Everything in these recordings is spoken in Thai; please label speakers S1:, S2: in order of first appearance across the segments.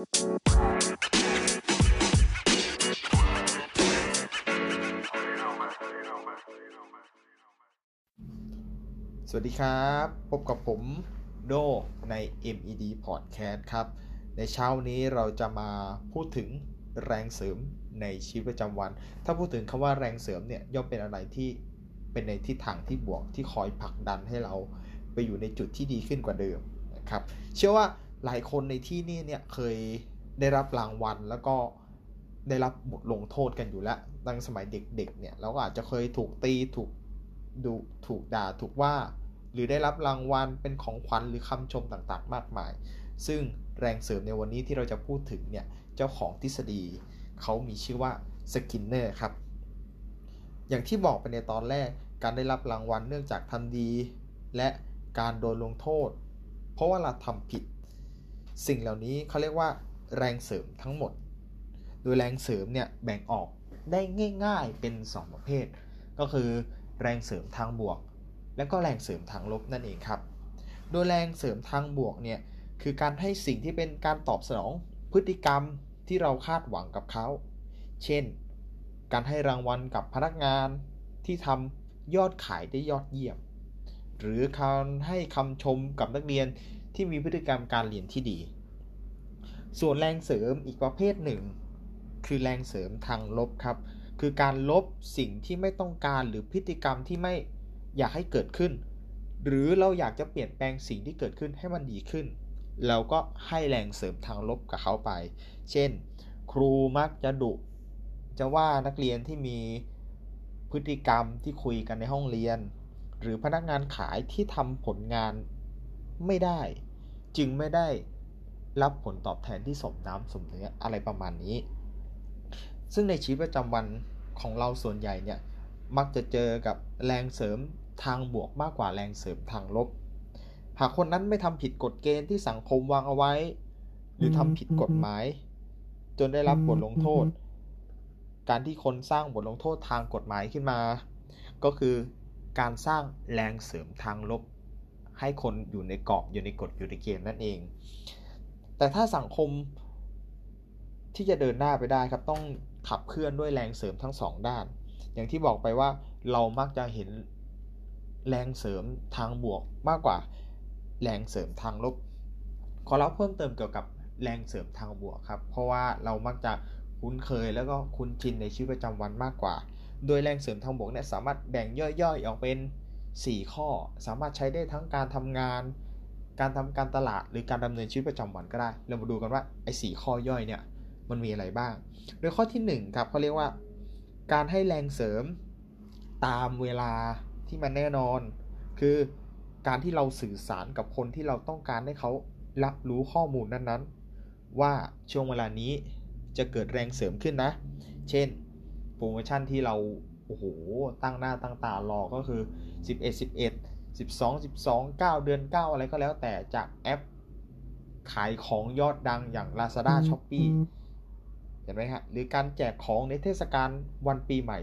S1: สวัสดีครับ พบกับผมโดใน MED Podcast ครับ ในเช้านี้เราจะมาพูดถึงแรงเสริมในชีวิตประจำวัน ถ้าพูดถึงคำว่าแรงเสริมเนี่ยย่อมเป็นอะไรที่เป็นในทิศทางที่บวกที่คอยผลักดันให้เราไปอยู่ในจุดที่ดีขึ้นกว่าเดิมนะครับ เชื่อว่า หลายคนในที่นี่เนี่ยเคยได้รับรางวัลแล้วก็ได้รับบทลงโทษกันอยู่แล้วตั้งสมัยเด็กๆเนี่ยเราก็อาจจะเคยถูกตีถูกดูถูกด่าถูกว่า หรือได้รับรางวัลเป็นของขวัญหรือคำชมต่างๆ มากมาย ซึ่งแรงเสริมในวันนี้ที่เราจะพูดถึงเนี่ยเจ้าของทฤษฎีเขามีชื่อว่าสกินเนอร์ครับ อย่างที่บอกไปในตอนแรกการได้รับรางวัลเนื่องจากทำดี และการโดนลงโทษ เพราะว่าเราทำผิด สิ่งเหล่านี้เขาเรียกว่า แรงเสริมทั้งหมด โดยแรงเสริมเนี่ยแบ่งออกได้ง่าย ๆเป็น 2 ประเภท ก็คือแรงเสริมทางบวก และก็แรงเสริมทางลบนั่นเองครับ โดยแรงเสริมทางบวกเนี่ยคือการให้สิ่งที่เป็นการตอบสนองพฤติกรรมที่เราคาดหวังกับเขา เช่น การให้รางวัลกับพนักงานที่ทำยอดขายได้ยอดเยี่ยม หรือการให้คำชมกับนักเรียน ที่มีพฤติกรรมการเรียนที่ดี ส่วนแรงเสริมอีกประเภทหนึ่ง คือแรงเสริมทางลบครับ คือการลบสิ่งที่ไม่ต้องการหรือพฤติกรรมที่ไม่อยากให้เกิดขึ้น หรือเราอยากจะเปลี่ยนแปลงสิ่งที่เกิดขึ้นให้มันดีขึ้น เราก็ให้แรงเสริมทางลบกับเขาไป เช่น ครูมักจะดุจะว่านักเรียนที่มีพฤติกรรมที่คุยกันในห้องเรียน หรือพนักงานขายที่ทำผลงาน ไม่ได้ จึงไม่ได้รับผลตอบแทนที่สมน้ำสมเนื้ออะไรประมาณนี้ ซึ่งในชีวิตประจำวันของเราส่วนใหญ่เนี่ยมักจะเจอกับแรงเสริมทางบวกมากกว่าแรงเสริมทางลบ หากคนนั้นไม่ทำผิดกฎเกณฑ์ที่สังคมวางเอาไว้ หรือทำผิดกฎหมาย จนได้รับบทลงโทษ การที่คนสร้างบทลงโทษทางกฎหมายขึ้นมา ก็คือการสร้างแรงเสริมทางลบ ให้คนอยู่ในกรอบอยู่ในกฎอยู่ในเกณฑ์นั่นเอง แต่ถ้าสังคมที่จะเดินหน้าไปได้ครับต้องขับเคลื่อนด้วยแรงเสริมทั้งสองด้าน อย่างที่บอกไปว่าเรามักจะเห็นแรงเสริมทางบวกมากกว่าแรงเสริมทางลบ ขอเล่าเพิ่มเติมเกี่ยวกับแรงเสริมทางบวกครับ เพราะว่าเรามักจะคุ้นเคยแล้วก็คุ้นชินในชีวิตประจำวันมากกว่า โดยแรงเสริมทางบวกเนี่ยสามารถแบ่งย่อยๆ ออกเป็น 4 ข้อสามารถใช้ได้ทั้งการทำงาน การทำการตลาดหรือการดำเนินชีวิตประจำวันก็ได้ เรามาดูกันว่าไอ้สข้อย่อยเนี่ยมันมีอะไรบ้าง โดยข้อที่1ครับเขาเรียกว่า การให้แรงเสริมตามเวลาที่มันแน่นอน คือการที่เราสื่อสารกับคนที่เราต้องการให้เขารับรู้ข้อมูลนั้นๆ ว่าช่วงเวลานี้จะเกิดแรงเสริมขึ้นนะ เช่น โปรโมชั่นที่เรา โอ้โห ตั้งหน้าตั้งตารอก็คือ 11 11 12 12 9 เดือน 9 อะไรก็แล้วแต่จากแอปขายของยอดดังอย่าง Lazada s h o p e e เห็นไหมฮะ หรือการแจกของในเทศกาลวันปีใหม่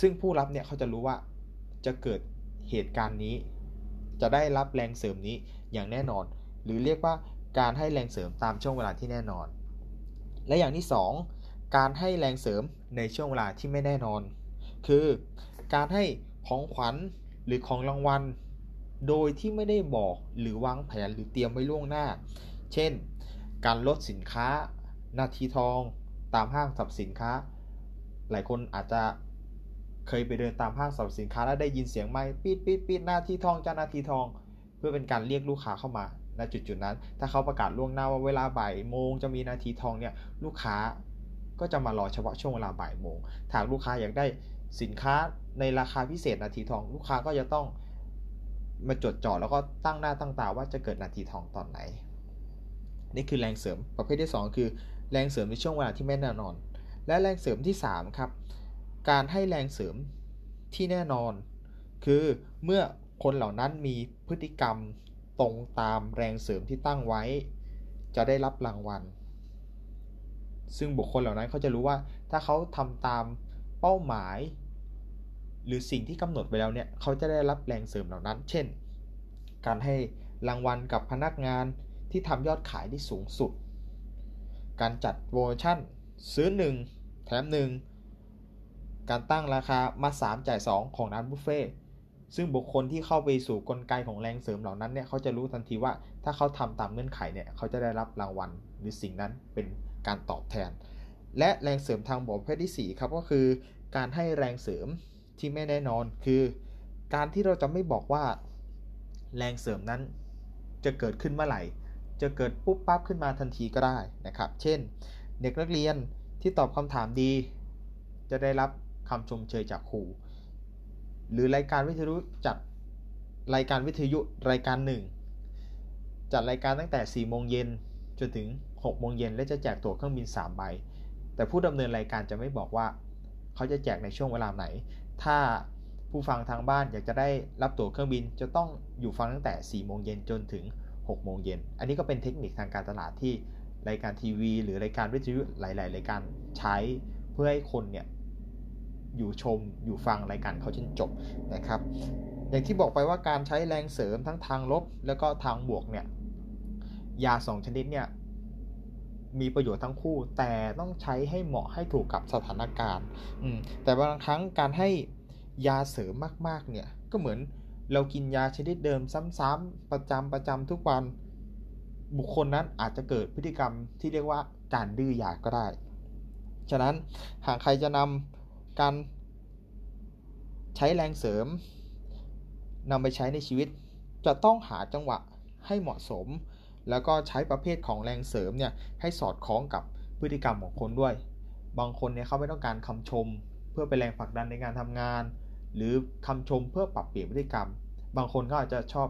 S1: ซึ่งผู้รับเนี่ยเขาจะรู้ว่าจะเกิดเหตุการณ์นี้ จะได้รับแรงเสริมนี้อย่างแน่นอน หรือเรียกว่าการให้แรงเสริมตามช่วงเวลาที่แน่นอน และอย่างที่ 2 การให้แรงเสริมในช่วงเวลาที่ไม่แน่นอน คือการให้ของขวัญหรือของรางวัล โดยที่ไม่ได้บอกหรือวางแผนหรือเตรียมไว้ล่วงหน้า เช่น การลดสินค้า นาทีทอง ตามห้างสรรพสินค้า หลายคนอาจจะเคยไปเดินตามห้างสรรพสินค้าแล้วได้ยินเสียงไม้ปีดปีดปีดนาทีทองจ้านาทีทอง เพื่อเป็นการเรียกลูกค้าเข้ามาณจุดจุดนั้น ถ้าเขาประกาศล่วงหน้าว่าเวลาบ่ายโมงจะมีนาทีทองเนี่ยลูกค้าก็จะมารอเฉพาะช่วงเวลาบ่ายโมงถ้าลูกค้าอยากได้ สินค้าในราคาพิเศษนาทีทอง ลูกค้าก็จะต้องมาจดจ่อแล้วก็ตั้งหน้าตั้งตาว่าจะเกิดนาทีทองตอนไหน นี่คือแรงเสริมประเภทที่ 2 คือแรงเสริมในช่วงเวลาที่ไม่แน่นอน และแรงเสริมที่ 3 ครับ การให้แรงเสริมที่แน่นอน คือเมื่อคนเหล่านั้นมีพฤติกรรมตรงตามแรงเสริมที่ตั้งไว้ จะได้รับรางวัล ซึ่งบุคคลเหล่านั้นเขาจะรู้ว่าถ้าเขาทำตาม เป้าหมาย หรือสิ่งที่กำหนดไว้แล้วเนี่ยเขาจะได้รับแรงเสริมเหล่านั้น เช่น การให้รางวัลกับพนักงานที่ทำยอดขายที่สูงสุด การจัดโปรโมชั่น ซื้อ 1 แถม 1 การตั้งราคามา 3 จ่าย 2 ของร้านบุฟเฟ่ซึ่งบุคคลที่เข้าไปสู่กลไกของแรงเสริมเหล่านั้นเนี่ยเขาจะรู้ทันทีว่าถ้าเขาทำตามเงื่อนไขเนี่ยเขาจะได้รับรางวัลหรือสิ่งนั้นเป็นการตอบแทน และแรงเสริมทางบวกประเภทที่ 4 ครับก็คือ การให้แรงเสริมที่ไม่แน่นอนคือ การที่เราจะไม่บอกว่า แรงเสริมนั้นจะเกิดขึ้นเมื่อไหร่ จะเกิดปุ๊บปั๊บขึ้นมาทันทีก็ได้นะครับ เช่น เด็กนักเรียนที่ตอบคำถามดี จะได้รับคำชมเชยจากครูหรือรายการวิทยุจัดรายการวิทยุรายการหนึ่งจัดรายการตั้งแต่4โมงเย็นจนถึง6โมงเย็นและจะแจกตั๋วเครื่องบิน 3 ใบ แต่ผู้ดำเนินรายการจะไม่บอกว่า เขาจะแจกในช่วงเวลาไหน ถ้าผู้ฟังทางบ้านอยากจะได้รับตั๋วเครื่องบิน จะต้องอยู่ฟังตั้งแต่4โมงเย็นจนถึง6โมงเย็น อันนี้ก็เป็นเทคนิคทางการตลาดที่รายการทีวี หรือรายการวิทยุหลาย ๆ รายการใช้เพื่อให้คนเนี่ยอยู่ชมอยู่ฟังรายการเขาจนจบนะครับ อย่างที่บอกไปว่าการใช้แรงเสริมทั้งทางลบ แล้วก็ทางบวกเนี่ยยาสองชนิดเนี่ย มีประโยชน์ทั้งคู่ แต่ต้องใช้ให้เหมาะให้ถูกกับสถานการณ์แต่บางครั้งการให้ยาเสริมมากๆเนี่ยก็เหมือนเรากินยาชนิดเดิมซ้ำๆประจำประจำทุกวันบุคคลนั้นอาจจะเกิดพฤติกรรมที่เรียกว่าการดื้อยาก็ได้ ฉะนั้นหากใครจะนำการใช้แรงเสริมนำไปใช้ในชีวิต จะต้องหาจังหวะให้เหมาะสม แล้วก็ใช้ประเภทของแรงเสริมเนี่ยให้สอดคล้องกับพฤติกรรมของคนด้วย บางคนเนี่ยเขาไม่ต้องการคำชม เพื่อเป็นแรงผลักดันในการทำงาน หรือคำชมเพื่อปรับเปลี่ยนพฤติกรรม บางคนก็อาจจะชอบ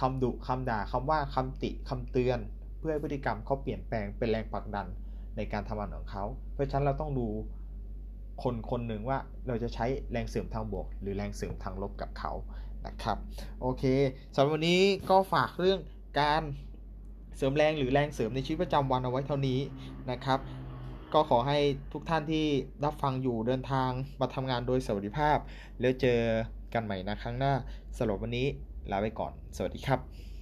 S1: คำดุคำด่าคำว่าคำติคำเตือน เพื่อให้พฤติกรรมเขาเปลี่ยนแปลงเป็นแรงผลักดันในการทำงานของเขา เพราะฉะนั้นเราต้องดูคนคนหนึ่งว่าเราจะใช้แรงเสริมทางบวก หรือแรงเสริมทางลบกับเขานะครับ โอเคสำหรับวันนี้ก็ฝากเรื่องการ เสริมแรงหรือแรงเสริมในชีวิตประจำวันเอาไว้เท่านี้นะครับ ก็ขอให้ทุกท่านที่รับฟังอยู่เดินทางมาทำงานโดยสวัสดิภาพ แล้วเจอกันใหม่นะครั้งหน้าสำหรับวันนี้ลาไปก่อน สวัสดีครับ